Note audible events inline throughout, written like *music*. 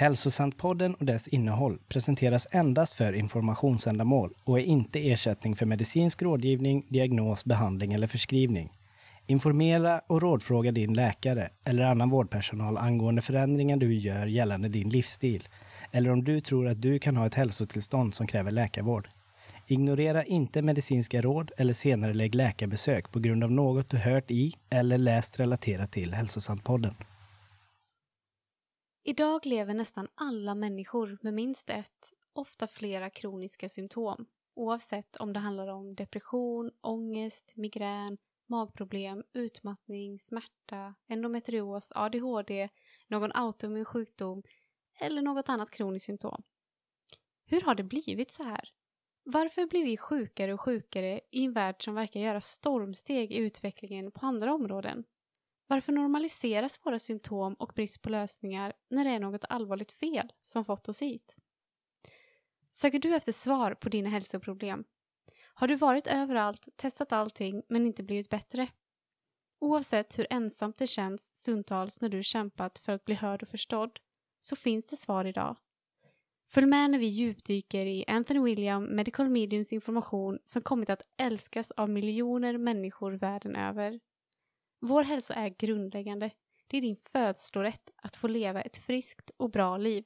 Hälsosantpodden och dess innehåll presenteras endast för informationsändamål och är inte ersättning för medicinsk rådgivning, diagnos, behandling eller förskrivning. Informera och rådfråga din läkare eller annan vårdpersonal angående förändringar du gör gällande din livsstil eller om du tror att du kan ha ett hälsotillstånd som kräver läkarvård. Ignorera inte medicinska råd eller senare lägg läkarbesök på grund av något du hört i eller läst relaterat till Hälsosantpodden. Idag lever nästan alla människor med minst ett, ofta flera kroniska symptom. Oavsett om det handlar om depression, ångest, migrän, magproblem, utmattning, smärta, endometrios, ADHD, någon autoimmun sjukdom eller något annat kroniskt symptom. Hur har det blivit så här? Varför blir vi sjukare och sjukare i en värld som verkar göra stormsteg i utvecklingen på andra områden? Varför normaliseras våra symptom och brist på lösningar när det är något allvarligt fel som fått oss hit? Söker du efter svar på dina hälsoproblem? Har du varit överallt, testat allting men inte blivit bättre? Oavsett hur ensamt det känns stundtals när du kämpat för att bli hörd och förstådd så finns det svar idag. Följ med när vi djupdyker i Anthony William Medical Mediums information som kommit att älskas av miljoner människor världen över. Vår hälsa är grundläggande. Det är din födslorätt att få leva ett friskt och bra liv.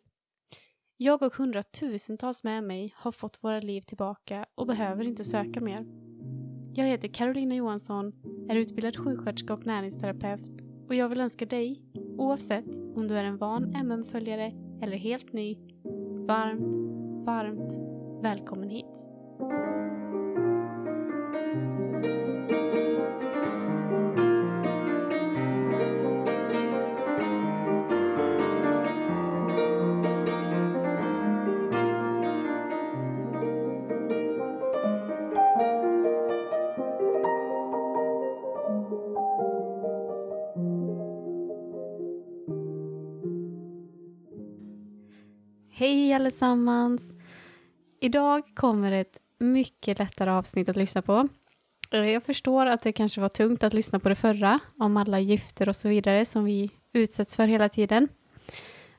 Jag och hundratusentals med mig har fått våra liv tillbaka och behöver inte söka mer. Jag heter Carolina Johansson, är utbildad sjuksköterska och näringsterapeut och jag vill önska dig, oavsett om du är en van MM-följare eller helt ny, varmt, varmt välkommen hit. Tillsammans. Idag kommer ett mycket lättare avsnitt att lyssna på. Eh, jag förstår att det kanske var tungt att lyssna på det förra, om alla gifter och så vidare som vi utsätts för hela tiden.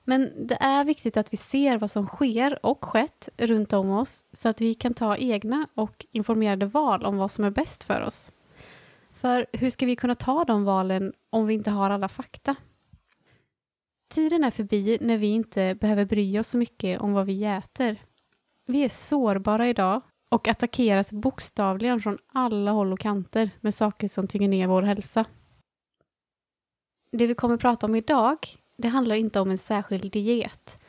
Men det är viktigt att vi ser vad som sker och skett runt om oss så att vi kan ta egna och informerade val om vad som är bäst för oss. För hur ska vi kunna ta de valen om vi inte har alla fakta? Tiden är förbi när vi inte behöver bry oss så mycket om vad vi äter. Vi är sårbara idag och attackeras bokstavligen från alla håll och kanter med saker som tynger ner vår hälsa. Det vi kommer prata om idag, det handlar inte om en särskild diet.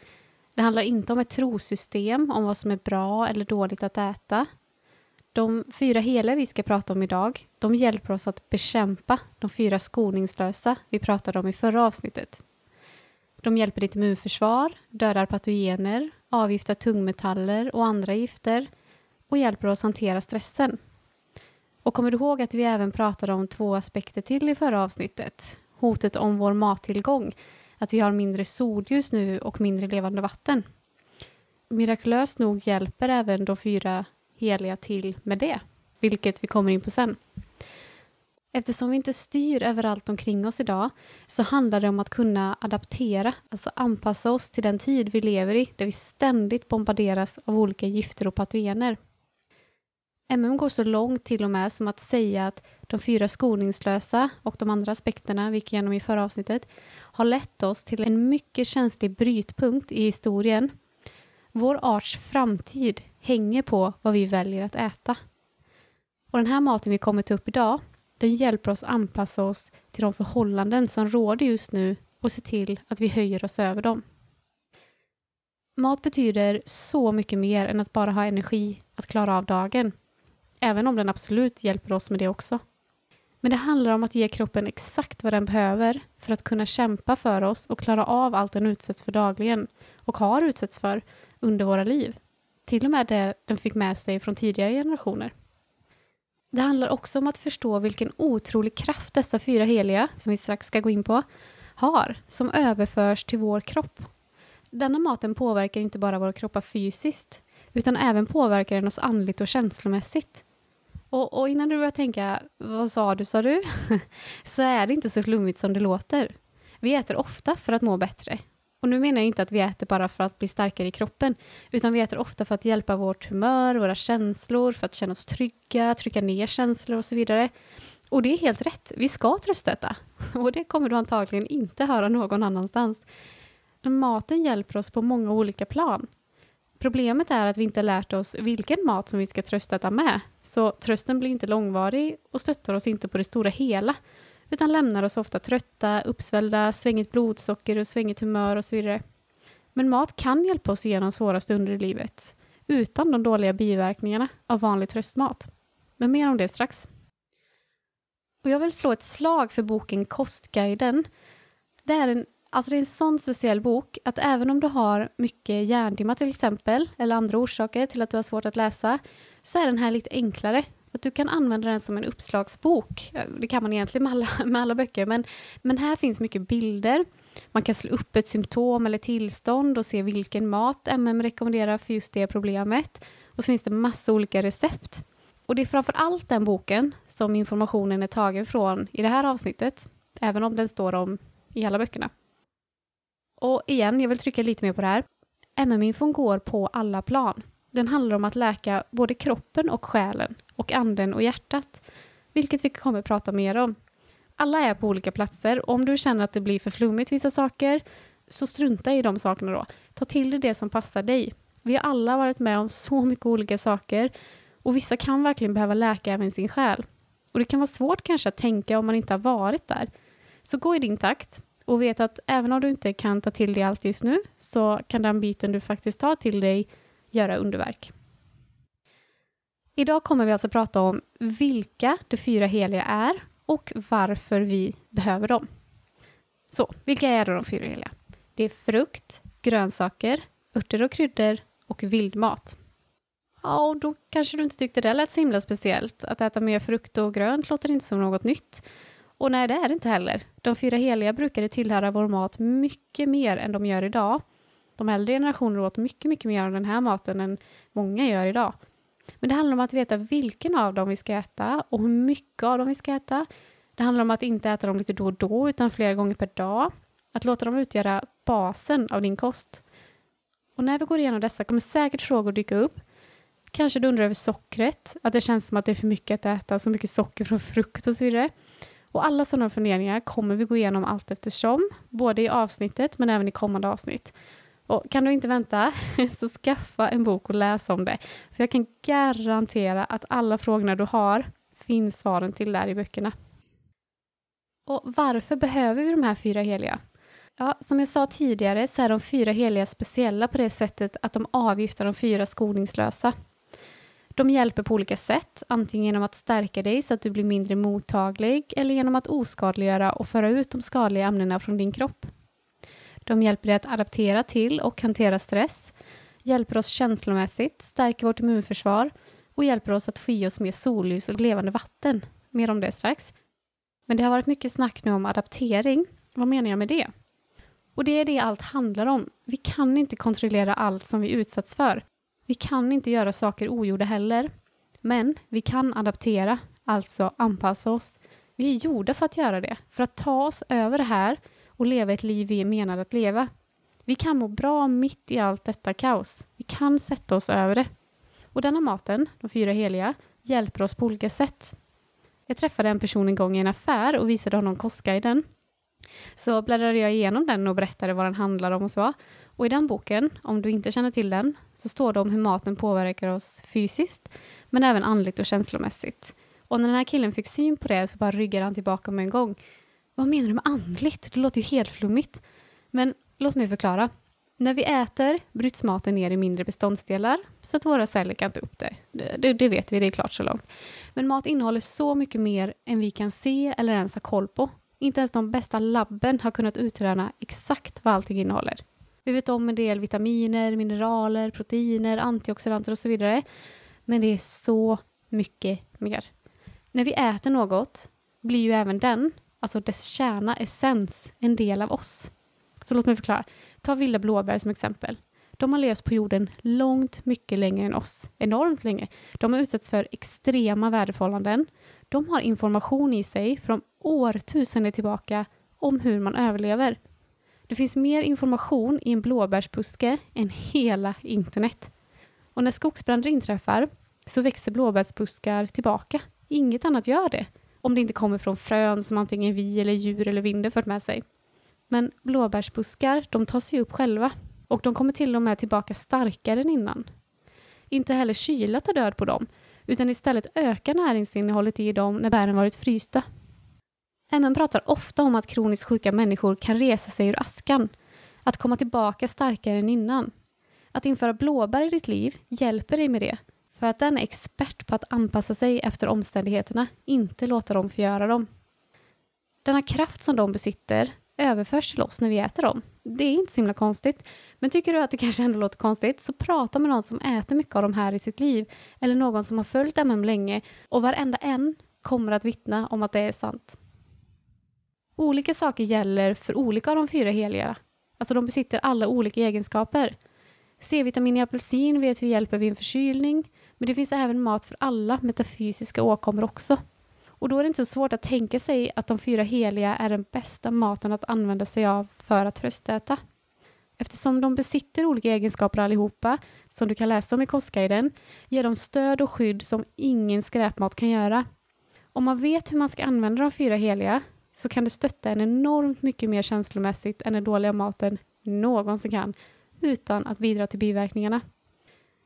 Det handlar inte om ett trosystem, om vad som är bra eller dåligt att äta. De fyra hela vi ska prata om idag, de hjälper oss att bekämpa de fyra skoningslösa vi pratade om i förra avsnittet. De hjälper ditt immunförsvar, dödar patogener, avgiftar tungmetaller och andra gifter och hjälper oss hantera stressen. Och kommer du ihåg att vi även pratade om två aspekter till i förra avsnittet? Hotet om vår mattillgång, att vi har mindre solljus nu och mindre levande vatten. Mirakulöst nog hjälper även de fyra heliga till med det, vilket vi kommer in på sen. Eftersom vi inte styr överallt omkring oss idag så handlar det om att kunna adaptera, alltså anpassa oss till den tid vi lever i där vi ständigt bombarderas av olika gifter och patogener. MM går så långt till och med som att säga att de fyra skoningslösa och de andra aspekterna vi gick igenom i förra avsnittet har lett oss till en mycket känslig brytpunkt i historien. Vår arts framtid hänger på vad vi väljer att äta. Och den här maten vi kommit upp idag den hjälper oss anpassa oss till de förhållanden som råder just nu och se till att vi höjer oss över dem. Mat betyder så mycket mer än att bara ha energi att klara av dagen. Även om den absolut hjälper oss med det också. Men det handlar om att ge kroppen exakt vad den behöver för att kunna kämpa för oss och klara av allt den utsätts för dagligen och har utsatts för under våra liv. Till och med det den fick med sig från tidigare generationer. Det handlar också om att förstå vilken otrolig kraft dessa fyra heliga, som vi strax ska gå in på, har, som överförs till vår kropp. Denna maten påverkar inte bara våra kroppar fysiskt, utan även påverkar den oss andligt och känslomässigt. Och, och innan du börjar tänka, vad sa du, sa du? *laughs* så är det inte så flummigt som det låter. Vi äter ofta för att må bättre. Och nu menar jag inte att vi äter bara för att bli starkare i kroppen, utan vi äter ofta för att hjälpa vårt humör, våra känslor, för att känna oss trygga, trycka ner känslor och så vidare. Och det är helt rätt, vi ska tröstöta. *laughs* Och det kommer du antagligen inte höra någon annanstans. Men maten hjälper oss på många olika plan. Problemet är att vi inte lärt oss vilken mat som vi ska tröstöta med, så trösten blir inte långvarig och stöttar oss inte på det stora hela, utan lämnar oss ofta trötta, uppsvällda, svängigt blodsocker och svängigt humör och så vidare. Men mat kan hjälpa oss igenom svåra stunder i livet, utan de dåliga biverkningarna av vanlig tröstmat. Men mer om det strax. Och jag vill slå ett slag för boken Kostguiden. Det är en Alltså det är en sån speciell bok att även om du har mycket hjärndimma till exempel, eller andra orsaker till att du har svårt att läsa, så är den här lite enklare. Att du kan använda den som en uppslagsbok. Eh, det kan man egentligen med alla, *laughs* med alla böcker, men, men här finns mycket bilder. Man kan slå upp ett symptom eller tillstånd och se vilken mat MM rekommenderar för just det problemet. Och så finns det massa olika recept. Och det är framför allt den boken som informationen är tagen från i det här avsnittet, även om den står om i alla böckerna. Och igen, jag vill trycka lite mer på det här. MM-infon går på alla plan. Den handlar om att läka både kroppen och själen och anden och hjärtat, vilket vi kommer prata mer om. Alla är på olika platser och om du känner att det blir för flummigt vissa saker, så strunta i de sakerna då. Ta till dig det som passar dig. Vi har alla varit med om så mycket olika saker och vissa kan verkligen behöva läka även sin själ. Och det kan vara svårt kanske att tänka om man inte har varit där. Så gå i din takt och vet att även om du inte kan ta till dig allt just nu så kan den biten du faktiskt tar till dig göra underverk. Idag kommer vi alltså prata om vilka de fyra heliga är och varför vi behöver dem. Så, vilka är då de fyra heliga? Det är frukt, grönsaker, örter och kryddor och vildmat. Ja, och då kanske du inte tyckte det lät så himla speciellt. Att äta mer frukt och grönt låter inte som något nytt. Och nej, det är det inte heller. De fyra heliga brukade tillhöra vår mat mycket mer än de gör idag. De äldre generationerna åt mycket, mycket mer av den här maten än många gör idag. Men det handlar om att veta vilken av dem vi ska äta och hur mycket av dem vi ska äta. Det handlar om att inte äta dem lite då och då, utan flera gånger per dag. Att låta dem utgöra basen av din kost. Och när vi går igenom dessa kommer säkert frågor dyka upp. Kanske du undrar över sockret, att det känns som att det är för mycket att äta, så mycket socker från frukt och så vidare. Och alla sådana funderingar kommer vi gå igenom allt eftersom, både i avsnittet men även i kommande avsnitt. Och kan du inte vänta, *laughs* så skaffa en bok och läs om det. För jag kan garantera att alla frågorna du har finns svaren till där i böckerna. Och varför behöver vi de här fyra heliga? Ja, som jag sa tidigare så är de fyra heliga speciella på det sättet att de avgiftar de fyra skoningslösa. De hjälper på olika sätt, antingen genom att stärka dig så att du blir mindre mottaglig eller genom att oskadliggöra och föra ut de skadliga ämnena från din kropp. De hjälper dig att adaptera till och hantera stress, hjälper oss känslomässigt, stärker vårt immunförsvar och hjälper oss att få i oss mer solljus och levande vatten. Mer om det strax. Men det har varit mycket snack nu om adaptering. Vad menar jag med det? Och det är det allt handlar om. Vi kan inte kontrollera allt som vi utsatts för. Vi kan inte göra saker ogjorda heller. Men vi kan adaptera, alltså anpassa oss. Vi är gjorda för att göra det, för att ta oss över det här och leva ett liv vi är menade att leva. Vi kan må bra mitt i allt detta kaos. Vi kan sätta oss över det. Och denna maten, de fyra heliga, hjälper oss på olika sätt. Jag träffade en person en gång i en affär och visade honom kostguiden. Så bläddrade jag igenom den och berättade vad den handlar om och så. Och i den boken, om du inte känner till den, så står det om hur maten påverkar oss fysiskt, men även andligt och känslomässigt. Och när den här killen fick syn på det så bara ryggade han tillbaka med en gång. Vad menar du med andligt? Det låter ju helt flummigt. Men låt mig förklara. När vi äter bryts maten ner i mindre beståndsdelar så att våra celler kan ta upp det. Det, det. det, vet vi, det är klart så långt. Men mat innehåller så mycket mer än vi kan se eller ens ha koll på. Inte ens de bästa labben har kunnat utröna exakt vad allting innehåller. Vi vet om en del vitaminer, mineraler, proteiner, antioxidanter och så vidare. Men det är så mycket mer. När vi äter något blir ju även den, alltså dess kärna, essens, en del av oss. Så låt mig förklara. Ta vilda blåbär som exempel. De har levt på jorden långt mycket längre än oss. Enormt länge. De har utsatts för extrema väderförhållanden. De har information i sig från årtusenden tillbaka om hur man överlever. Det finns mer information i en blåbärsbuske än hela internet. Och när skogsbränder inträffar så växer blåbärsbuskar tillbaka. Inget annat gör det, om det inte kommer från frön som antingen vi eller djur eller vinden fört med sig. Men blåbärsbuskar, de tar sig upp själva och de kommer till och med tillbaka starkare än innan. Inte heller kyla tar död på dem, utan istället ökar näringsinnehållet i dem när bären varit frysta. MN pratar ofta om att kroniskt sjuka människor kan resa sig ur askan, att komma tillbaka starkare än innan. Att införa blåbär i ditt liv hjälper dig med det, för att den är expert på att anpassa sig efter omständigheterna, inte låta dem förgöra dem. Denna kraft som de besitter överförs till oss när vi äter dem. Det är inte så himla konstigt. Men tycker du att det *laughs* kanske ändå låter konstigt så prata med någon som äter mycket av de här i sitt liv eller någon som har följt MM länge och varenda en kommer att vittna om att det är sant. Olika saker gäller för olika av de fyra heliga. Alltså de besitter alla olika egenskaper. C-vitamin i apelsin vet vi hjälper vid en förkylning, men det finns även mat för alla metafysiska åkommor också. Och då är det inte så svårt att tänka sig att de fyra heliga är den bästa maten att använda sig av för att tröstäta. Eftersom de besitter olika egenskaper allihopa, som du kan läsa om i kostguiden, ger de stöd och skydd som ingen skräpmat kan göra. Om man vet hur man ska använda de fyra heliga så kan det stötta en enormt mycket mer känslomässigt än den dåliga maten någonsin kan, utan att bidra till biverkningarna.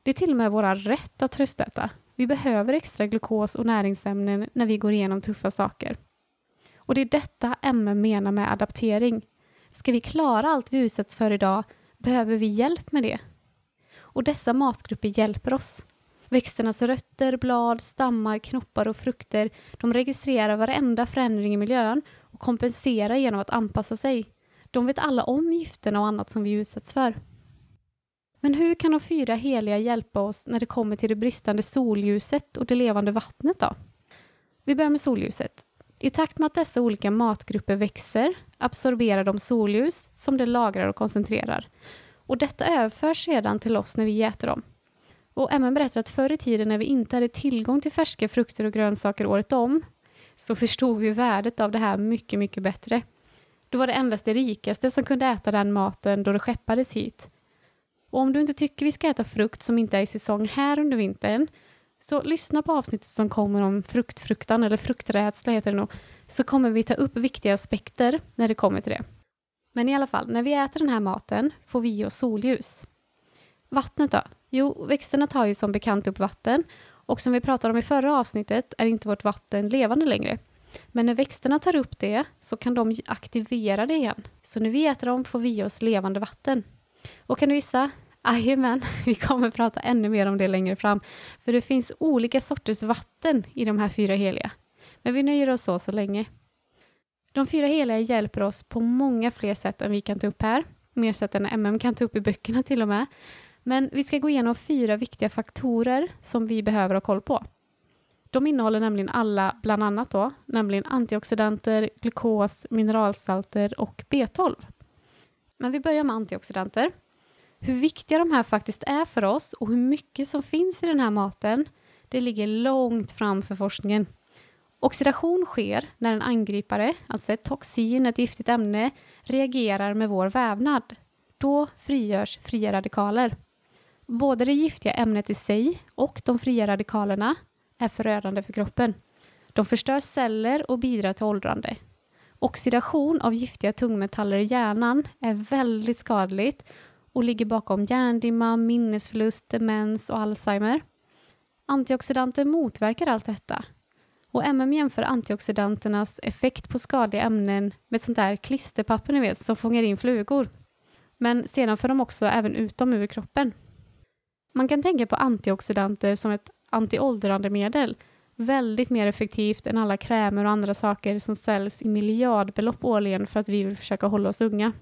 Det är till och med vår rätt att tröstäta. Vi behöver extra glukos och näringsämnen när vi går igenom tuffa saker. Och det är detta MM menar med adaptering. Ska vi klara allt vi utsätts för idag behöver vi hjälp med det. Och dessa matgrupper hjälper oss. Växternas rötter, blad, stammar, knoppar och frukter de registrerar varenda förändring i miljön och kompenserar genom att anpassa sig. De vet alla om gifterna och annat som vi utsätts för. Men hur kan de fyra heliga hjälpa oss när det kommer till det bristande solljuset och det levande vattnet då? Vi börjar med solljuset. I takt med att dessa olika matgrupper växer absorberar de solljus som de lagrar och koncentrerar. Och detta överförs sedan till oss när vi äter dem. Och Emma berättar att förr i tiden när vi inte hade tillgång till färska frukter och grönsaker året om så förstod vi värdet av det här mycket, mycket bättre. Då var det endast de rikaste som kunde äta den maten då det skeppades hit. Och om du inte tycker vi ska äta frukt som inte är i säsong här under vintern, så lyssna på avsnittet som kommer om fruktfruktan, eller frukträdsla heter det nog, så kommer vi ta upp viktiga aspekter när det kommer till det. Men i alla fall, när vi äter den här maten får vi i oss solljus. Vattnet då? Jo, växterna tar ju som bekant upp vatten och som vi pratade om i förra avsnittet är inte vårt vatten levande längre. Men när växterna tar upp det så kan de aktivera det igen. Så när vi äter dem får vi i oss levande vatten. Och kan du gissa? Jajamän, *laughs* vi kommer prata ännu mer om det längre fram. För det finns olika sorters vatten i de här fyra heliga. Men vi nöjer oss så så länge. De fyra heliga hjälper oss på många fler sätt än vi kan ta upp här. Mer sätt än MM kan ta upp i böckerna till och med. Men vi ska gå igenom fyra viktiga faktorer som vi behöver ha koll på. De innehåller nämligen alla, bland annat då, nämligen antioxidanter, glukos, mineralsalter och B12. Men vi börjar med antioxidanter. Hur viktiga de här faktiskt är för oss och hur mycket som finns i den här maten, det ligger långt fram för forskningen. Oxidation sker när en angripare, alltså ett toxin, ett giftigt ämne, reagerar med vår vävnad. Då frigörs fria radikaler. Både det giftiga ämnet i sig och de fria radikalerna är förödande för kroppen. De förstör celler och bidrar till åldrande. Oxidation av giftiga tungmetaller i hjärnan är väldigt skadligt och ligger bakom hjärndimma, minnesförlust, demens och Alzheimer. Antioxidanter motverkar allt detta. Och MM jämför antioxidanternas effekt på skadliga ämnen med ett sånt där klisterpapper ni vet, som fångar in flugor. Men sedan för de också även ut dem ur kroppen. Man kan tänka på antioxidanter som ett antiåldrande medel väldigt mer effektivt än alla krämer och andra saker som säljs i miljardbelopp årligen för att vi vill försöka hålla oss unga.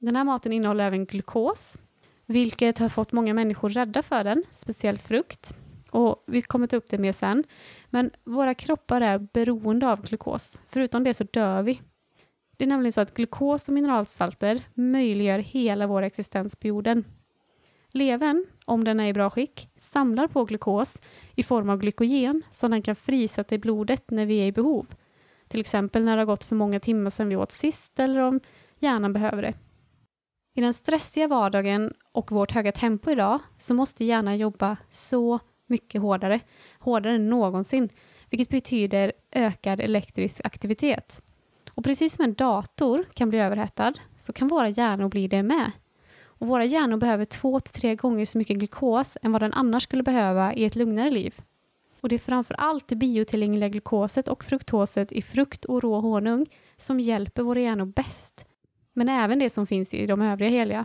Den här maten innehåller även glukos, vilket har fått många människor rädda för den, speciellt frukt. Och vi kommer ta upp det mer sen. Men våra kroppar är beroende av glukos. Förutom det så dör vi. Det är nämligen så att glukos och mineralsalter möjliggör hela vår existens på jorden. Levern, om den är i bra skick, samlar på glukos i form av glykogen som den kan frisätta i blodet när vi är i behov. Till exempel när det har gått för många timmar sedan vi åt sist eller om hjärnan behöver det. I den stressiga vardagen och vårt höga tempo idag så måste hjärnan jobba så mycket hårdare, hårdare än någonsin, vilket betyder ökad elektrisk aktivitet. Och precis som en dator kan bli överhettad så kan våra hjärnor bli det med. Och våra hjärnor behöver två till tre gånger så mycket glukos än vad den annars skulle behöva i ett lugnare liv. Och det är framför allt det biotillgängliga glukoset och fruktoset i frukt och rå honung som hjälper våra hjärnor bäst. Men även det som finns i de övriga heliga.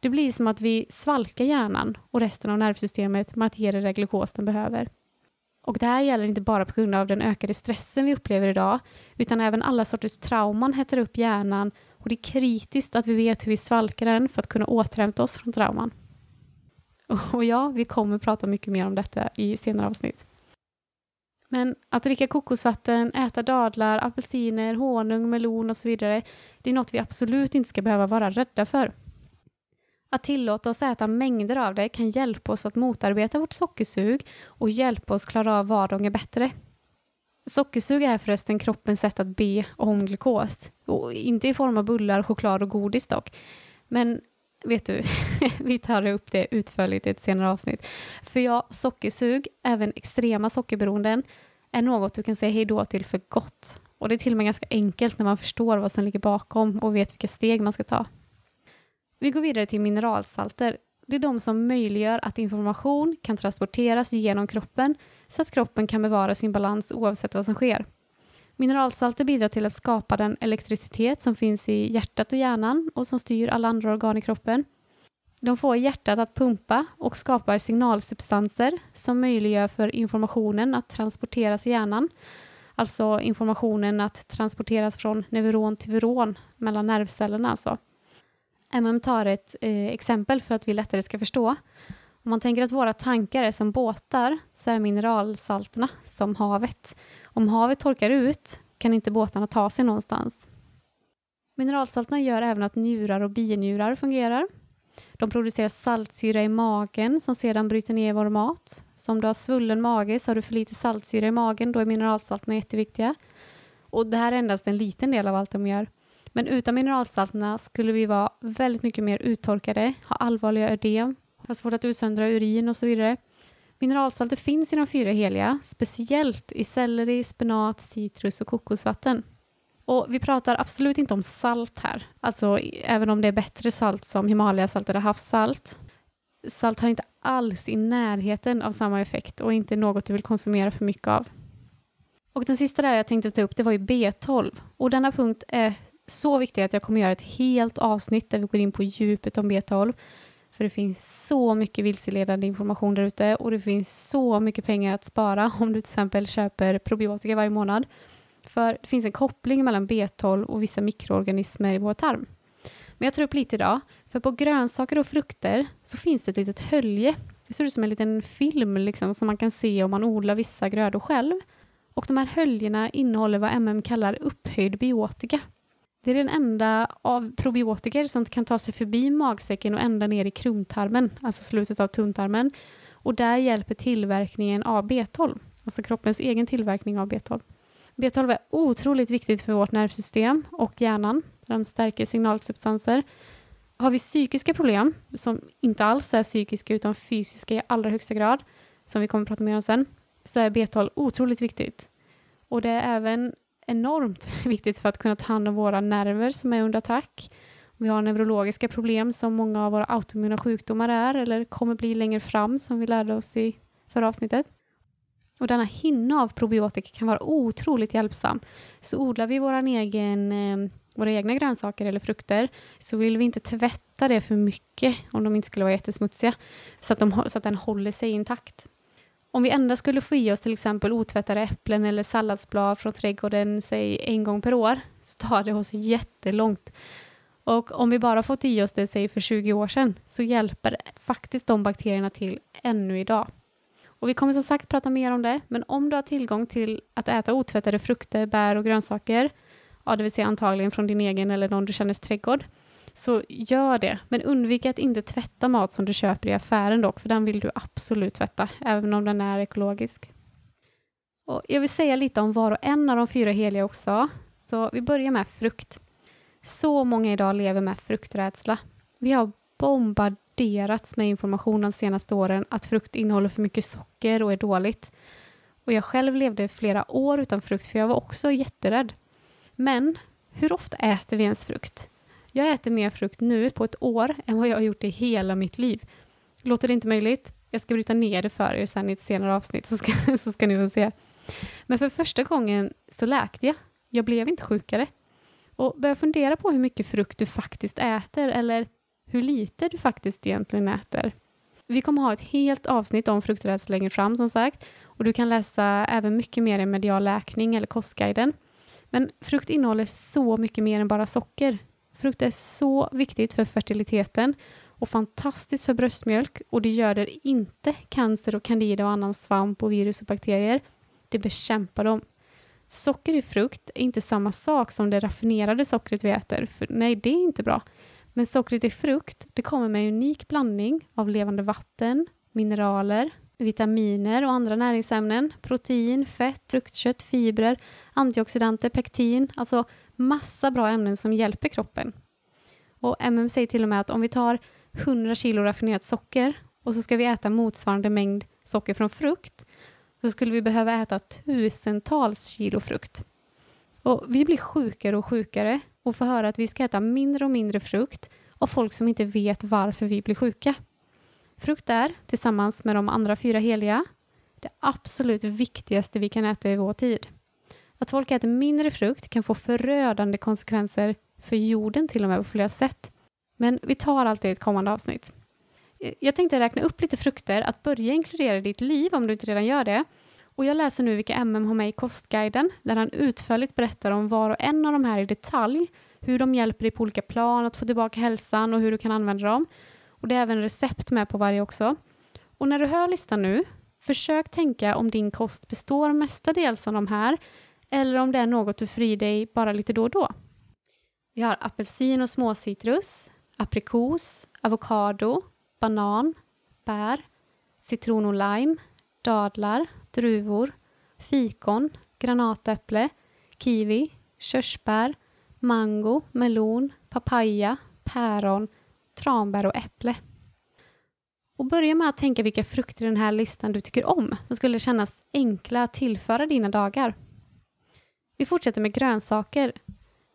Det blir som att vi svalkar hjärnan och resten av nervsystemet med att ge det det glukos den behöver. Och det här gäller inte bara på grund av den ökade stressen vi upplever idag, utan även alla sorters trauman hettar upp hjärnan och det är kritiskt att vi vet hur vi svalkar den för att kunna återhämta oss från trauman. Och ja, vi kommer prata mycket mer om detta i senare avsnitt. Men att dricka kokosvatten, äta dadlar, apelsiner, honung, melon och så vidare, det är något vi absolut inte ska behöva vara rädda för. Att tillåta oss äta mängder av det kan hjälpa oss att motarbeta vårt sockersug och hjälpa oss klara av vardagen bättre. Sockersug är förresten kroppens sätt att be om glukos. Och inte i form av bullar, choklad och godis dock. Men vet du, *laughs* vi tar upp det utförligt i ett senare avsnitt. För ja, sockersug, även extrema sockerberoenden, är något du kan säga hejdå till för gott. Och det är till och med ganska enkelt när man förstår vad som ligger bakom och vet vilka steg man ska ta. Vi går vidare till mineralsalter. Det är de som möjliggör att information kan transporteras genom kroppen så att kroppen kan bevara sin balans oavsett vad som sker. Mineralsalter bidrar till att skapa den elektricitet som finns i hjärtat och hjärnan och som styr alla andra organ i kroppen. De får hjärtat att pumpa och skapar signalsubstanser som möjliggör för informationen att transporteras i hjärnan. Alltså informationen att transporteras från neuron till veron, mellan nervcellerna. Alltså. MM tar ett eh, exempel för att vi lättare ska förstå. Om man tänker att våra tankar är som båtar så är mineralsalterna som havet. Om havet torkar ut kan inte båtarna ta sig någonstans. Mineralsalterna gör även att njurar och binjurar fungerar. De producerar saltsyra i magen som sedan bryter ner vår mat. Så om du har svullen mage så har du för lite saltsyra i magen, då är mineralsalterna jätteviktiga. Och det här är endast en liten del av allt de gör. Men utan mineralsalterna skulle vi vara väldigt mycket mer uttorkade, ha allvarliga ödem, har svårt att utsöndra urin och så vidare. Mineralsalter finns i de fyra heliga, speciellt i selleri, spenat, citrus och kokosvatten. Och vi pratar absolut inte om salt här, alltså även om det är bättre salt som Himalayasalt eller havssalt. Salt har inte alls i närheten av samma effekt och inte något du vill konsumera för mycket av. Och den sista där jag tänkte ta upp det var ju B12 och denna punkt är så viktig att jag kommer göra ett helt avsnitt där vi går in på djupet om B12 för det finns så mycket vilseledande information där ute och det finns så mycket pengar att spara *laughs* om du till exempel köper probiotika varje månad. För det finns en koppling mellan B12 och vissa mikroorganismer i vår tarm. Men jag tar upp lite idag, för på grönsaker och frukter så finns det ett litet hölje. Det ser ut som en liten film liksom, som man kan se om man odlar vissa grödor själv. Och de här höljena innehåller vad MM kallar upphöjd biotika. Det är den enda av probiotiker som kan ta sig förbi magsäcken och ända ner i krontarmen, alltså slutet av tunntarmen. Och där hjälper tillverkningen av B12, alltså kroppens egen tillverkning av B12. B12 är otroligt viktigt för vårt nervsystem och hjärnan. De stärker signalsubstanser. Har vi psykiska problem, som inte alls är psykiska utan fysiska i allra högsta grad, som vi kommer att prata mer om sen, så är B12 otroligt viktigt. Och det är även enormt *laughs* viktigt för att kunna ta hand om våra nerver som är under attack. Vi har neurologiska problem som många av våra autoimmuna sjukdomar är eller kommer bli längre fram som vi lärde oss i förra avsnittet. Och denna hinna av probiotika kan vara otroligt hjälpsam. Så odlar vi våran egen, eh, våra egna grönsaker eller frukter så vill vi inte tvätta det för mycket om de inte skulle vara jättesmutsiga så att, de, så att den håller sig intakt. Om vi endast skulle få i oss till exempel otvättade äpplen eller salladsblad från trädgården, säg en gång per år, så tar det oss jättelångt. Och om vi bara fått i oss det, säg för 20 år sedan, så hjälper faktiskt de bakterierna till ännu idag. Och vi kommer som sagt prata mer om det, men om du har tillgång till att äta otvättade frukter, bär och grönsaker, ja, det vill säga antagligen från din egen eller någon du känner trädgård, så gör det. Men undvik att inte tvätta mat som du köper i affären dock, för den vill du absolut tvätta, även om den är ekologisk. Och jag vill säga lite om var och en av de fyra heliga också. Så vi börjar med frukt. Så många idag lever med frukträdsla. Vi har bombarderats med information de senaste åren att frukt innehåller för mycket socker och är dåligt. Och jag själv levde flera år utan frukt för jag var också jätterädd. Men hur ofta äter vi ens frukt? Jag äter mer frukt nu på ett år än vad jag har gjort i hela mitt liv. Låter det inte möjligt? Jag ska bryta ner det för er sen i ett senare avsnitt så ska, *laughs* så ska ni få se. Men för första gången så läkte jag. Jag blev inte sjukare. Och börja fundera på hur mycket frukt du faktiskt äter eller hur lite du faktiskt egentligen äter. Vi kommer ha ett helt avsnitt om frukträdsla längre fram som sagt och du kan läsa även mycket mer i medial läkning eller kostguiden. Men frukt innehåller så mycket mer än bara socker. Frukt är så viktigt för fertiliteten och fantastiskt för bröstmjölk och det göder inte cancer och candida och annan svamp och virus och bakterier. Det bekämpar dem. Socker i frukt är inte samma sak som det raffinerade sockret vi äter. För nej, det är inte bra. Men sockret i frukt, det kommer med en unik blandning av levande vatten, mineraler, vitaminer och andra näringsämnen, protein, fett, fruktkött, fibrer, antioxidanter, pektin, alltså massa bra ämnen som hjälper kroppen. Och MM säger till och med att om vi tar 100 kilo raffinerat socker och så ska vi äta motsvarande mängd socker från frukt så skulle vi behöva äta tusentals kilo frukt. Och vi blir sjukare och sjukare och får höra att vi ska äta mindre och mindre frukt av folk som inte vet varför vi blir sjuka. Frukt är, tillsammans med de andra fyra heliga, det absolut viktigaste vi kan äta i vår tid. Att folk äter mindre frukt kan få förödande konsekvenser för jorden till och med på flera sätt. Men vi tar alltid ett kommande avsnitt. Eh, jag tänkte räkna upp lite frukter att börja inkludera i ditt liv om du inte redan gör det. Och jag läser nu vilka MM har med i kostguiden där han utförligt berättar om var och en av de här i detalj, hur de hjälper dig på olika plan att få tillbaka hälsan och hur du kan använda dem. Och det är även recept med på varje också. Och när du hör listan nu, försök tänka om din kost består mestadels av de här eller om det är något du får i dig bara lite då och då. Vi har apelsin och småcitrus, aprikos, avokado, banan, bär, citron och lime, dadlar, druvor, fikon, granatäpple, kiwi, körsbär, mango, melon, papaya, päron, tranbär och äpple. Och börja med att tänka vilka frukter i den här listan du tycker om som skulle kännas enkla att tillföra dina dagar. Vi fortsätter med grönsaker.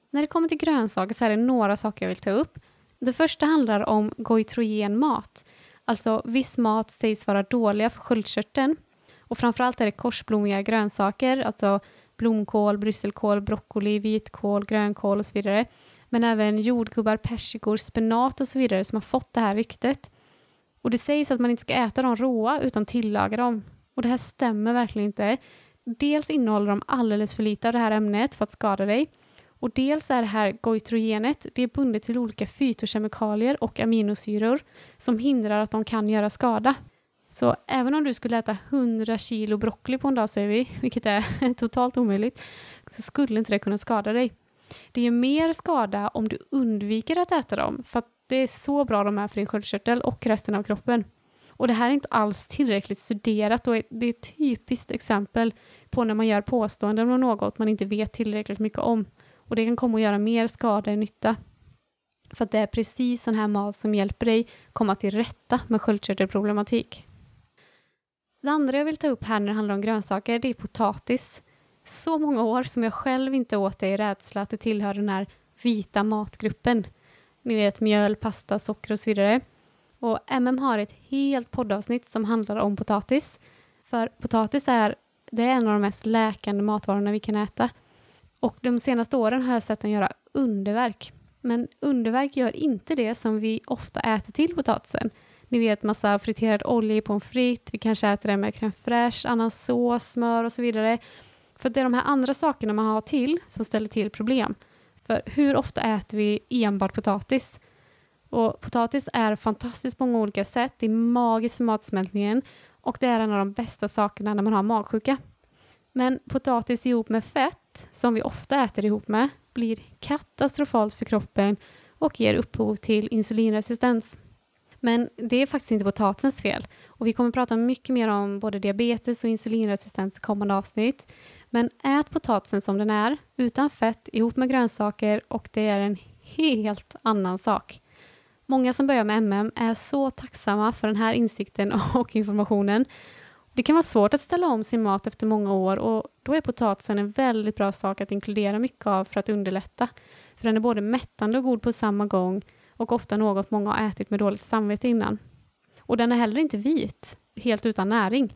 När det kommer till grönsaker så är det några saker jag vill ta upp. Det första handlar om goitrogen mat. Alltså viss mat sägs vara dåliga för sköldkörteln. Och framförallt är det korsblommiga grönsaker, alltså blomkål, brysselkål, broccoli, vitkål, grönkål och så vidare. Men även jordgubbar, persikor, spenat och så vidare som har fått det här ryktet. Och det sägs att man inte ska äta dem råa utan tillaga dem. Och det här stämmer verkligen inte. Dels innehåller de alldeles för lite av det här ämnet för att skada dig. Och dels är det här goitrogenet, det är bundet till olika fytokemikalier och aminosyror som hindrar att de kan göra skada. Så även om du skulle äta 100 kilo broccoli på en dag, säger vi, *laughs* vilket är totalt omöjligt, så skulle inte det kunna skada dig. Det gör mer skada om du undviker att äta dem, för att det är så bra de är för din sköldkörtel och resten av kroppen. Och det här är inte alls tillräckligt studerat och det är ett typiskt exempel på när man gör påståenden om något man inte vet tillräckligt mycket om. Och det kan komma att göra mer skada än nytta. För att det är precis sån här mat som hjälper dig komma till rätta med sköldkörtelproblematik. Det andra jag vill ta upp här när det handlar om grönsaker, det är potatis. Så många år som jag själv inte åt det i rädsla att det tillhör den här vita matgruppen. Ni vet mjöl, pasta, socker och så vidare. Och MM har ett helt poddavsnitt som handlar om potatis. För potatis är, det är en av de mest läkande matvarorna vi kan äta. Och de senaste åren har jag sett den göra underverk. Men underverk gör inte det som vi ofta äter till potatisen. Ni vet massa friterad olja i pommes frites, vi kanske äter det med crème fraîche, annan sås, smör och så vidare. För det är de här andra sakerna man har till som ställer till problem. För hur ofta äter vi enbart potatis? Och potatis är fantastiskt på många olika sätt. Det är magiskt för matsmältningen och det är en av de bästa sakerna när man har magsjuka. Men potatis ihop med fett, som vi ofta äter ihop med, blir katastrofalt för kroppen och ger upphov till insulinresistens. Men det är faktiskt inte potatisens fel. Och vi kommer prata mycket mer om både diabetes och insulinresistens i kommande avsnitt. Men ät potatisen som den är, utan fett, ihop med grönsaker och det är en helt annan sak. Många som börjar med MM är så tacksamma för den här insikten *laughs* och informationen. Det kan vara svårt att ställa om sin mat efter många år och då är potatisen en väldigt bra sak att inkludera mycket av för att underlätta. För den är både mättande och god på samma gång och ofta något många har ätit med dåligt samvete innan. Och den är heller inte vit, helt utan näring.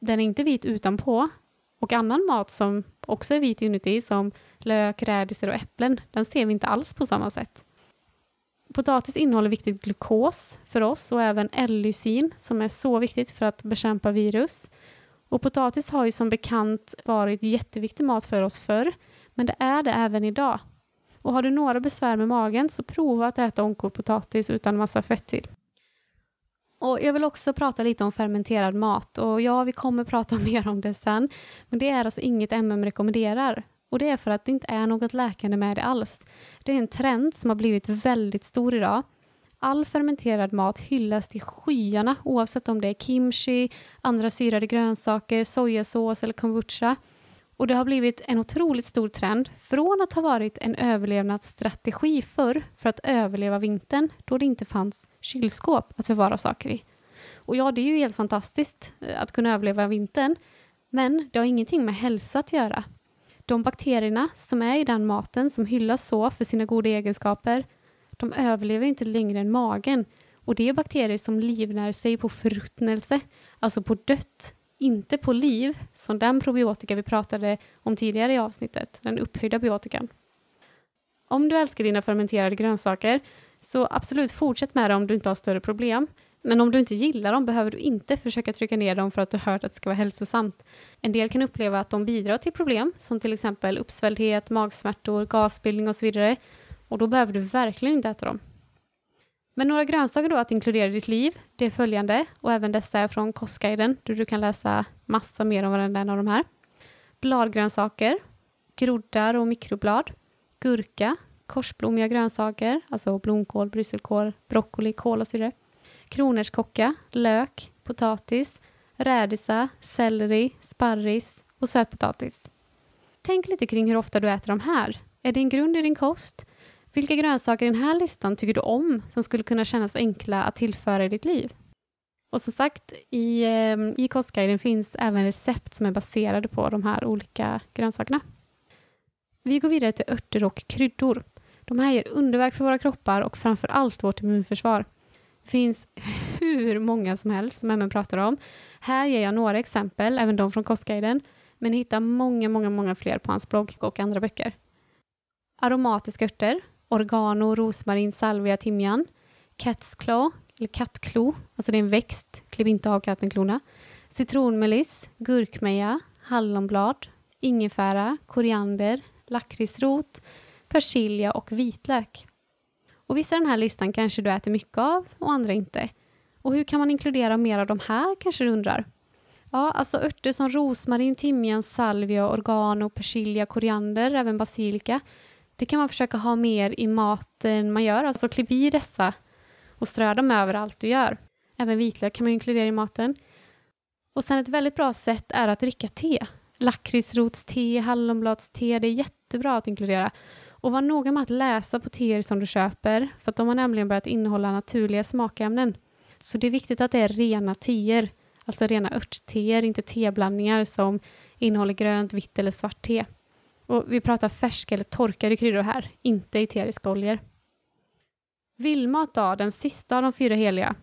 Den är inte vit utanpå och annan mat som också är vit inuti som lök, rädisor och äpplen, den ser vi inte alls på samma sätt. Potatis innehåller viktigt glukos för oss och även L-lysin som är så viktigt för att bekämpa virus. Och potatis har ju som bekant varit jätteviktig mat för oss förr, men det är det även idag. Och har du några besvär med magen så prova att äta potatis utan massa fett till. Och jag vill också prata lite om fermenterad mat och ja, vi kommer prata *laughs* mer om det sen. Men det är alltså inget MM rekommenderar. Och det är för att det inte är något läkande med det alls. Det är en trend som har blivit väldigt stor idag. All fermenterad mat hyllas till skyarna oavsett om det är kimchi, andra syrade grönsaker, sojasås eller kombucha. Och det har blivit en otroligt stor trend från att ha varit en överlevnadsstrategi förr för att överleva vintern då det inte fanns kylskåp att förvara saker i. Och ja, det är ju helt fantastiskt eh, att kunna överleva vintern, men det har ingenting med hälsa att göra. De bakterierna som är i den maten som hyllas så för sina goda egenskaper, de överlever inte längre än magen. Och det är bakterier som livnär sig på förruttnelse, alltså på dött, inte på liv, som den probiotika vi pratade om tidigare i avsnittet, den upphöjda biotikan. Om du älskar dina fermenterade grönsaker, så absolut fortsätt med det om du inte har större problem. Men om du inte gillar dem behöver du inte försöka trycka ner dem för att du hört att det ska vara hälsosamt. En del kan uppleva att de bidrar till problem som till exempel uppsvälldhet, magsmärtor, gasbildning och så vidare. Och då behöver du verkligen inte äta dem. Men några grönsaker då att inkludera i ditt liv, det är följande och även dessa är från Kostguiden där du kan läsa massa mer om varenda en av de här. Bladgrönsaker, groddar och mikroblad, gurka, korsblommiga grönsaker, alltså blomkål, brysselkål, broccoli, kål och så vidare kronärtskocka, lök, potatis, rädisa, selleri, sparris och sötpotatis. Tänk lite kring hur ofta du äter de här. Är det en grund i din kost? Vilka grönsaker i den här listan tycker du om som skulle kunna kännas enkla att tillföra i ditt liv? Och som sagt, i, ehm, i kostguiden finns även recept som är baserade på de här olika grönsakerna. Vi går vidare till örter och kryddor. De här ger underverk för våra kroppar och framför allt vårt immunförsvar finns hur många som helst som MN pratar om. Här ger jag några exempel, även de från Kostguiden, men hitta många, många, många fler på hans blogg och andra böcker. Aromatiska örter, oregano, rosmarin, salvia, timjan, cat's claw, eller kattklo, alltså det är en växt, klipp inte av kattenklorna, citronmeliss, gurkmeja, hallonblad, ingefära, koriander, lakritsrot, persilja och vitlök. Och vissa i den här listan kanske du äter mycket av och andra inte. Och hur kan man inkludera mer av de här kanske du undrar? Ja, alltså örter som rosmarin, timjan, salvia, oregano, persilja, koriander, även basilika. Det kan man försöka ha mer i maten man gör, alltså klipp i dessa och strö dem över allt du gör. Även vitlök kan man inkludera i maten. Och sen ett väldigt bra sätt är att dricka te. Lakritsrotste, hallonbladste, det är jättebra att inkludera. Och var noga med att läsa på teer som du köper, för att de har nämligen börjat innehålla naturliga smakämnen. Så det är viktigt att det är rena teer, alltså rena örtteer, inte teblandningar som innehåller grönt, vitt eller svart te. Och vi pratar färska eller torkade kryddor här, inte eteriska oljor. Vildmat då, den sista av de fyra heliga.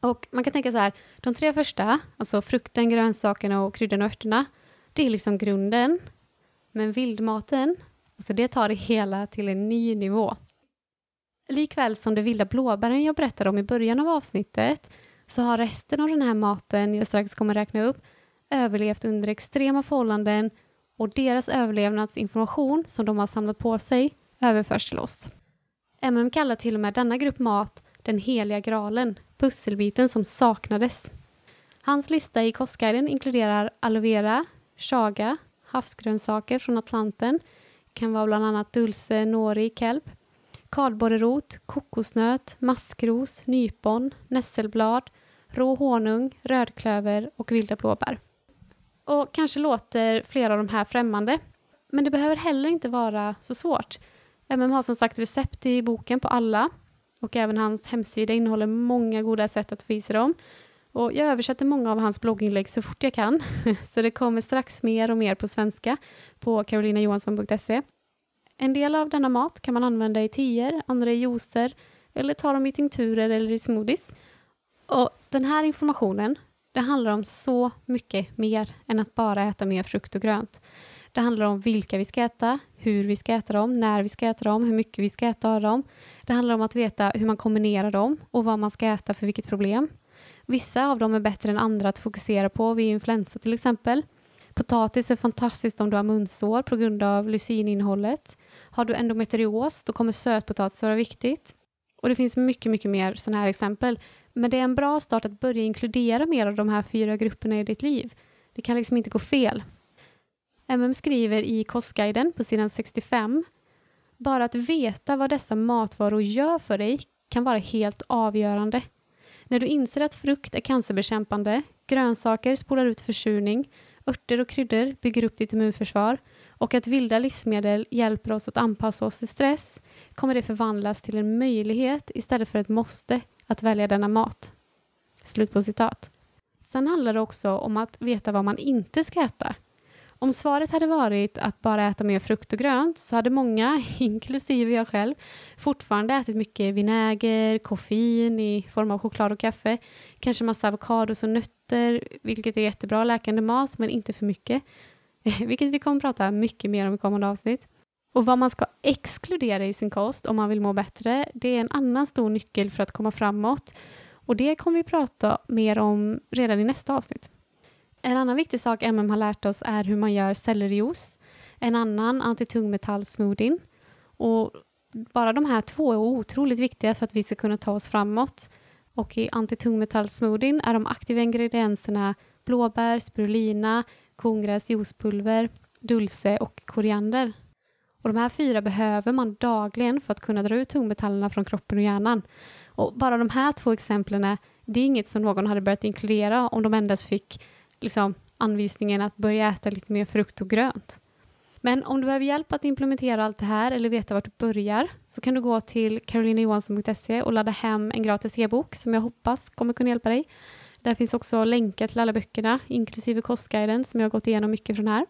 Och man kan tänka så här, de tre första, alltså frukten, grönsakerna och kryddorna och örterna, det är liksom grunden. Men vildmaten, så det tar det hela till en ny nivå. Likväl som de vilda blåbären jag berättade om i början av avsnittet så har resten av den här maten jag strax kommer räkna upp överlevt under extrema förhållanden och deras överlevnadsinformation som de har samlat på sig överförs till oss. MM kallar till och med denna grupp mat den heliga graalen, pusselbiten som saknades. Hans lista i kostguiden inkluderar aloe vera, chaga, havsgrönsaker från Atlanten, kan vara bland annat dulce, nori, kelp, kardborrerot, kokosnöt, maskros, nypon, nässelblad, rå honung, rödklöver och vilda blåbär. Och kanske låter flera av de här främmande, men det behöver heller inte vara så svårt. MM har som sagt recept i boken på alla och även hans hemsida innehåller många goda sätt att få i sig dem. Och jag översätter många av hans blogginlägg så fort jag kan, *laughs* så det kommer strax mer och mer på svenska på carolinajohansson.se. En del av denna mat kan man använda i teer, andra i juicer eller ta dem i tinkturer eller i smoothies. Och den här informationen, det handlar om så mycket mer än att bara äta mer frukt och grönt. Det handlar om vilka vi ska äta, hur vi ska äta dem, när vi ska äta dem, hur mycket vi ska äta av dem. Det handlar om att veta hur man kombinerar dem och vad man ska äta för vilket problem. Vissa av dem är bättre än andra att fokusera på vid influensa till exempel. Potatis är fantastiskt om du har munsår på grund av lysininnehållet. Har du endometrios, då kommer sötpotatis vara viktigt. Och det finns mycket, mycket mer sådana här exempel. Men det är en bra start att börja inkludera mer av de här fyra grupperna i ditt liv. Det kan liksom inte gå fel. MM skriver i kostguiden på sidan 65 bara att veta vad dessa matvaror gör för dig kan vara helt avgörande. När du inser att frukt är cancerbekämpande, grönsaker spolar ut försurning, örter och kryddor bygger upp ditt immunförsvar och att vilda livsmedel hjälper oss att anpassa oss till stress kommer det förvandlas till en möjlighet istället för ett måste att välja denna mat. Slut på citat. Sen handlar det också om att veta vad man inte ska äta. Om svaret hade varit att bara äta mer frukt och grönt så hade många, *laughs* inklusive jag själv, fortfarande ätit mycket vinäger, koffein i form av choklad och kaffe, kanske massa avokados och nötter, vilket är jättebra läkande mat, men inte för mycket. *laughs* vilket vi kommer att prata mycket mer om i kommande avsnitt. Och vad man ska exkludera i sin kost om man vill må bättre, det är en annan stor nyckel för att komma framåt. Och det kommer vi prata mer om redan i nästa avsnitt. En annan viktig sak MM har lärt oss är hur man gör sellerijuice, en annan antitungmetallsmoothien. Och bara de här två är otroligt viktiga för att vi ska kunna ta oss framåt. Och i antitungmetallsmoothien är de aktiva ingredienserna blåbär, spirulina, kongräs, juicepulver, dulce och koriander. Och de här fyra behöver man dagligen för att kunna dra ut tungmetallerna från kroppen och hjärnan. Och bara de här två exemplen, det är inget som någon hade börjat inkludera om de endast fick liksom, anvisningen att börja äta lite mer frukt och grönt. Men om du behöver hjälp att implementera allt det här eller veta vart du börjar så kan du gå till karolinajohansson.se och ladda hem en gratis e-bok som jag hoppas kommer kunna hjälpa dig. Där finns också länkar till alla böckerna, inklusive kostguiden som jag har gått igenom mycket från här.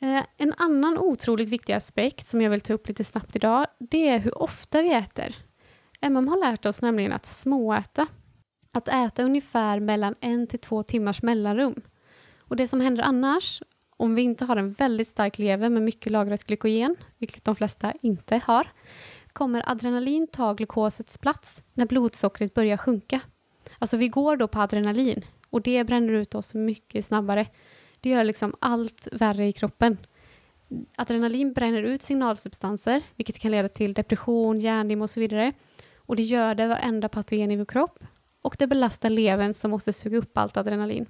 Eh, en annan otroligt viktig aspekt som jag vill ta upp lite snabbt idag, det är hur ofta vi äter. MM har lärt oss nämligen att småäta. Att äta ungefär mellan en till två timmars mellanrum. Och det som händer annars, om vi inte har en väldigt stark lever med mycket lagrat glykogen, vilket de flesta inte har, kommer adrenalin ta glukosets plats när blodsockret börjar sjunka. Alltså vi går då på adrenalin och det bränner ut oss mycket snabbare. Det gör liksom allt värre i kroppen. Adrenalin bränner ut signalsubstanser, vilket kan leda till depression, hjärndimma och så vidare. Och det gör det varenda patogen i vår kropp. Och det belastar levern som måste suga upp allt adrenalin.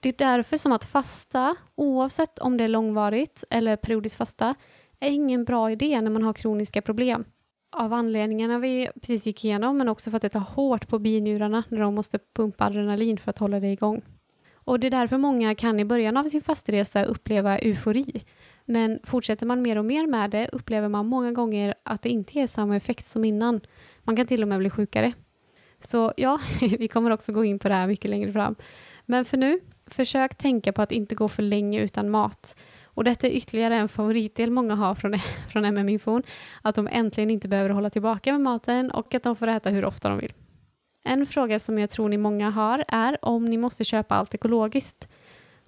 Det är därför som att fasta, oavsett om det är långvarigt eller periodiskt fasta, är ingen bra idé när man har kroniska problem. Av anledningarna vi precis gick igenom, men också för att det tar hårt på binjurarna när de måste pumpa adrenalin för att hålla det igång. Och det är därför många kan i början av sin fastresa uppleva eufori. Men fortsätter man mer och mer med det upplever man många gånger att det inte ger samma effekt som innan. Man kan till och med bli sjukare. Så ja, *laughs* vi kommer också gå in på det här mycket längre fram. Men för nu, försök tänka på att inte gå för länge utan mat. Och detta är ytterligare en favoritdel många har från, *laughs* från MM-infon, att de äntligen inte behöver hålla tillbaka med maten och att de får äta hur ofta de vill. En fråga som jag tror ni många har är om ni måste köpa allt ekologiskt.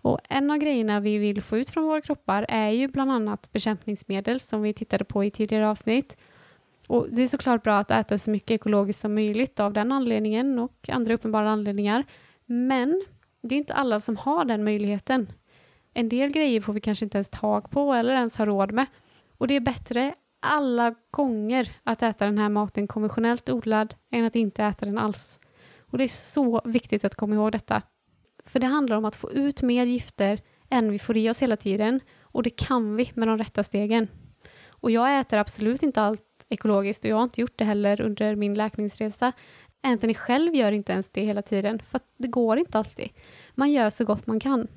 Och en av grejerna vi vill få ut från våra kroppar är ju bland annat bekämpningsmedel som vi tittade på i tidigare avsnitt. Och det är såklart bra att äta så mycket ekologiskt som möjligt av den anledningen och andra uppenbara anledningar. Men det är inte alla som har den möjligheten. En del grejer får vi kanske inte ens tag på eller ens ha råd med. Och det är bättre alla gånger att äta den här maten konventionellt odlad än att inte äta den alls. Och det är så viktigt att komma ihåg detta. För det handlar om att få ut mer gifter än vi får i oss hela tiden och det kan vi med de rätta stegen. Och jag äter absolut inte allt ekologiskt och jag har inte gjort det heller under min läkningsresa. Anthony själv gör inte ens det hela tiden för det går inte alltid. Man gör så gott man kan.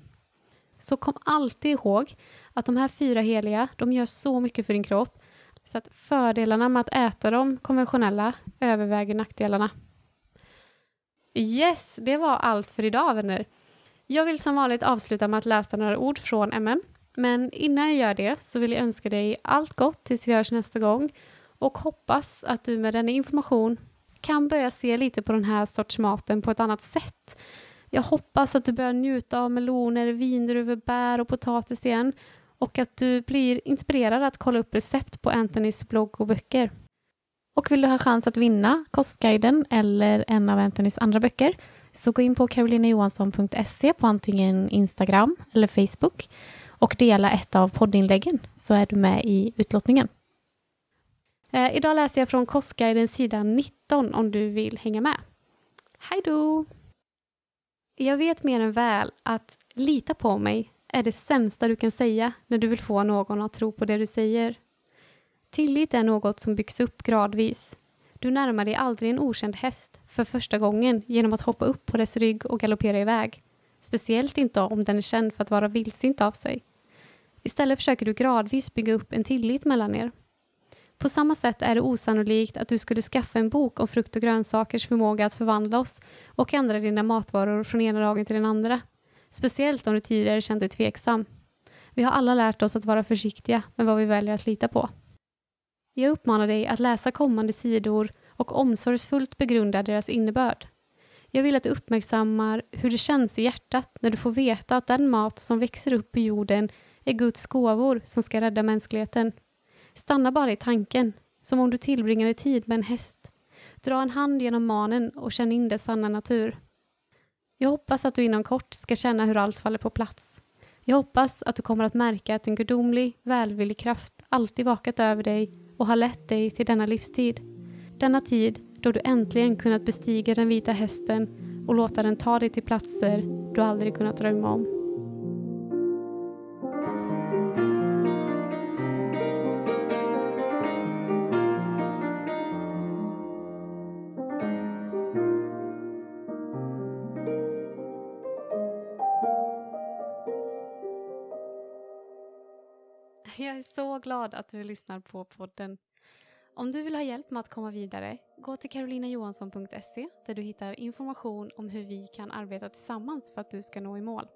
Så kom alltid ihåg att de här fyra heliga, de gör så mycket för din kropp Så att fördelarna med att äta de konventionella överväger nackdelarna. Yes, det var allt för idag vänner. Jag vill som vanligt avsluta med att läsa några ord från MM. Men innan jag gör det så vill jag önska dig allt gott tills vi hörs nästa gång och hoppas att du med denna information kan börja se lite på den här sorts maten på ett annat sätt. Jag hoppas att du börjar njuta av meloner, vindruvor, bär och potatis igen och att du blir inspirerad att kolla upp recept på Anthonys blogg och böcker. Och vill du ha chans att vinna Kostguiden eller en av Anthonys andra böcker så gå in på karolinajohansson.se på antingen Instagram eller Facebook och dela ett av poddinläggen så är du med i utlottningen. Eh, idag läser jag från Kostguiden sida 19 om du vill hänga med. Hej då! Jag vet mer än väl att lita på mig är det sämsta du kan säga när du vill få någon att tro på det du säger. Tillit är något som byggs upp gradvis. Du närmar dig aldrig en okänd häst för första gången genom att hoppa upp på dess rygg och galoppera iväg. Speciellt inte om den är känd för att vara vildsint av sig. Istället försöker du gradvis bygga upp en tillit mellan er. På samma sätt är det osannolikt att du skulle skaffa en bok om frukt och grönsakers förmåga att förvandla oss och ändra dina matvaror från ena dagen till den andra. Speciellt om du tidigare känt dig tveksam. Vi har alla lärt oss att vara försiktiga med vad vi väljer att lita på. Jag uppmanar dig att läsa kommande sidor och omsorgsfullt begrunda deras innebörd. Jag vill att du uppmärksammar hur det känns i hjärtat när du får veta att den mat som växer upp i jorden är Guds gåvor som ska rädda mänskligheten. Stanna bara i tanken, som om du tillbringade tid med en häst. Dra en hand genom manen och känn in dess sanna natur. Jag hoppas att du inom kort ska känna hur allt faller på plats. Jag hoppas att du kommer att märka att en gudomlig, välvillig kraft alltid vakat över dig och har lett dig till denna livstid. Denna tid då du äntligen kunnat bestiga den vita hästen och låta den ta dig till platser du aldrig kunnat drömma om. Glad att du lyssnar på podden. Om du vill ha hjälp med att komma vidare, gå till karolinajohansson.se där du hittar information om hur vi kan arbeta tillsammans för att du ska nå i mål.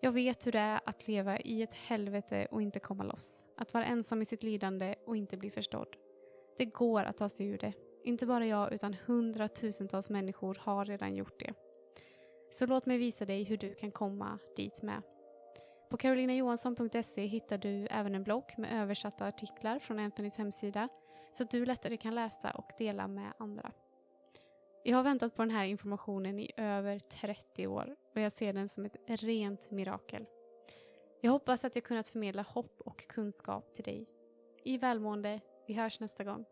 Jag vet hur det är att leva i ett helvete och inte komma loss. Att vara ensam i sitt lidande och inte bli förstådd. Det går att ta sig ur det. Inte bara jag utan hundratusentals människor har redan gjort det. Så låt mig visa dig hur du kan komma dit med. På karolinajohansson.se hittar du även en blogg med översatta artiklar från Anthonys hemsida så att du lättare kan läsa och dela med andra. Jag har väntat på den här informationen i över 30 år och jag ser den som ett rent mirakel. Jag hoppas att jag kunnat förmedla hopp och kunskap till dig. I välmående, vi hörs nästa gång.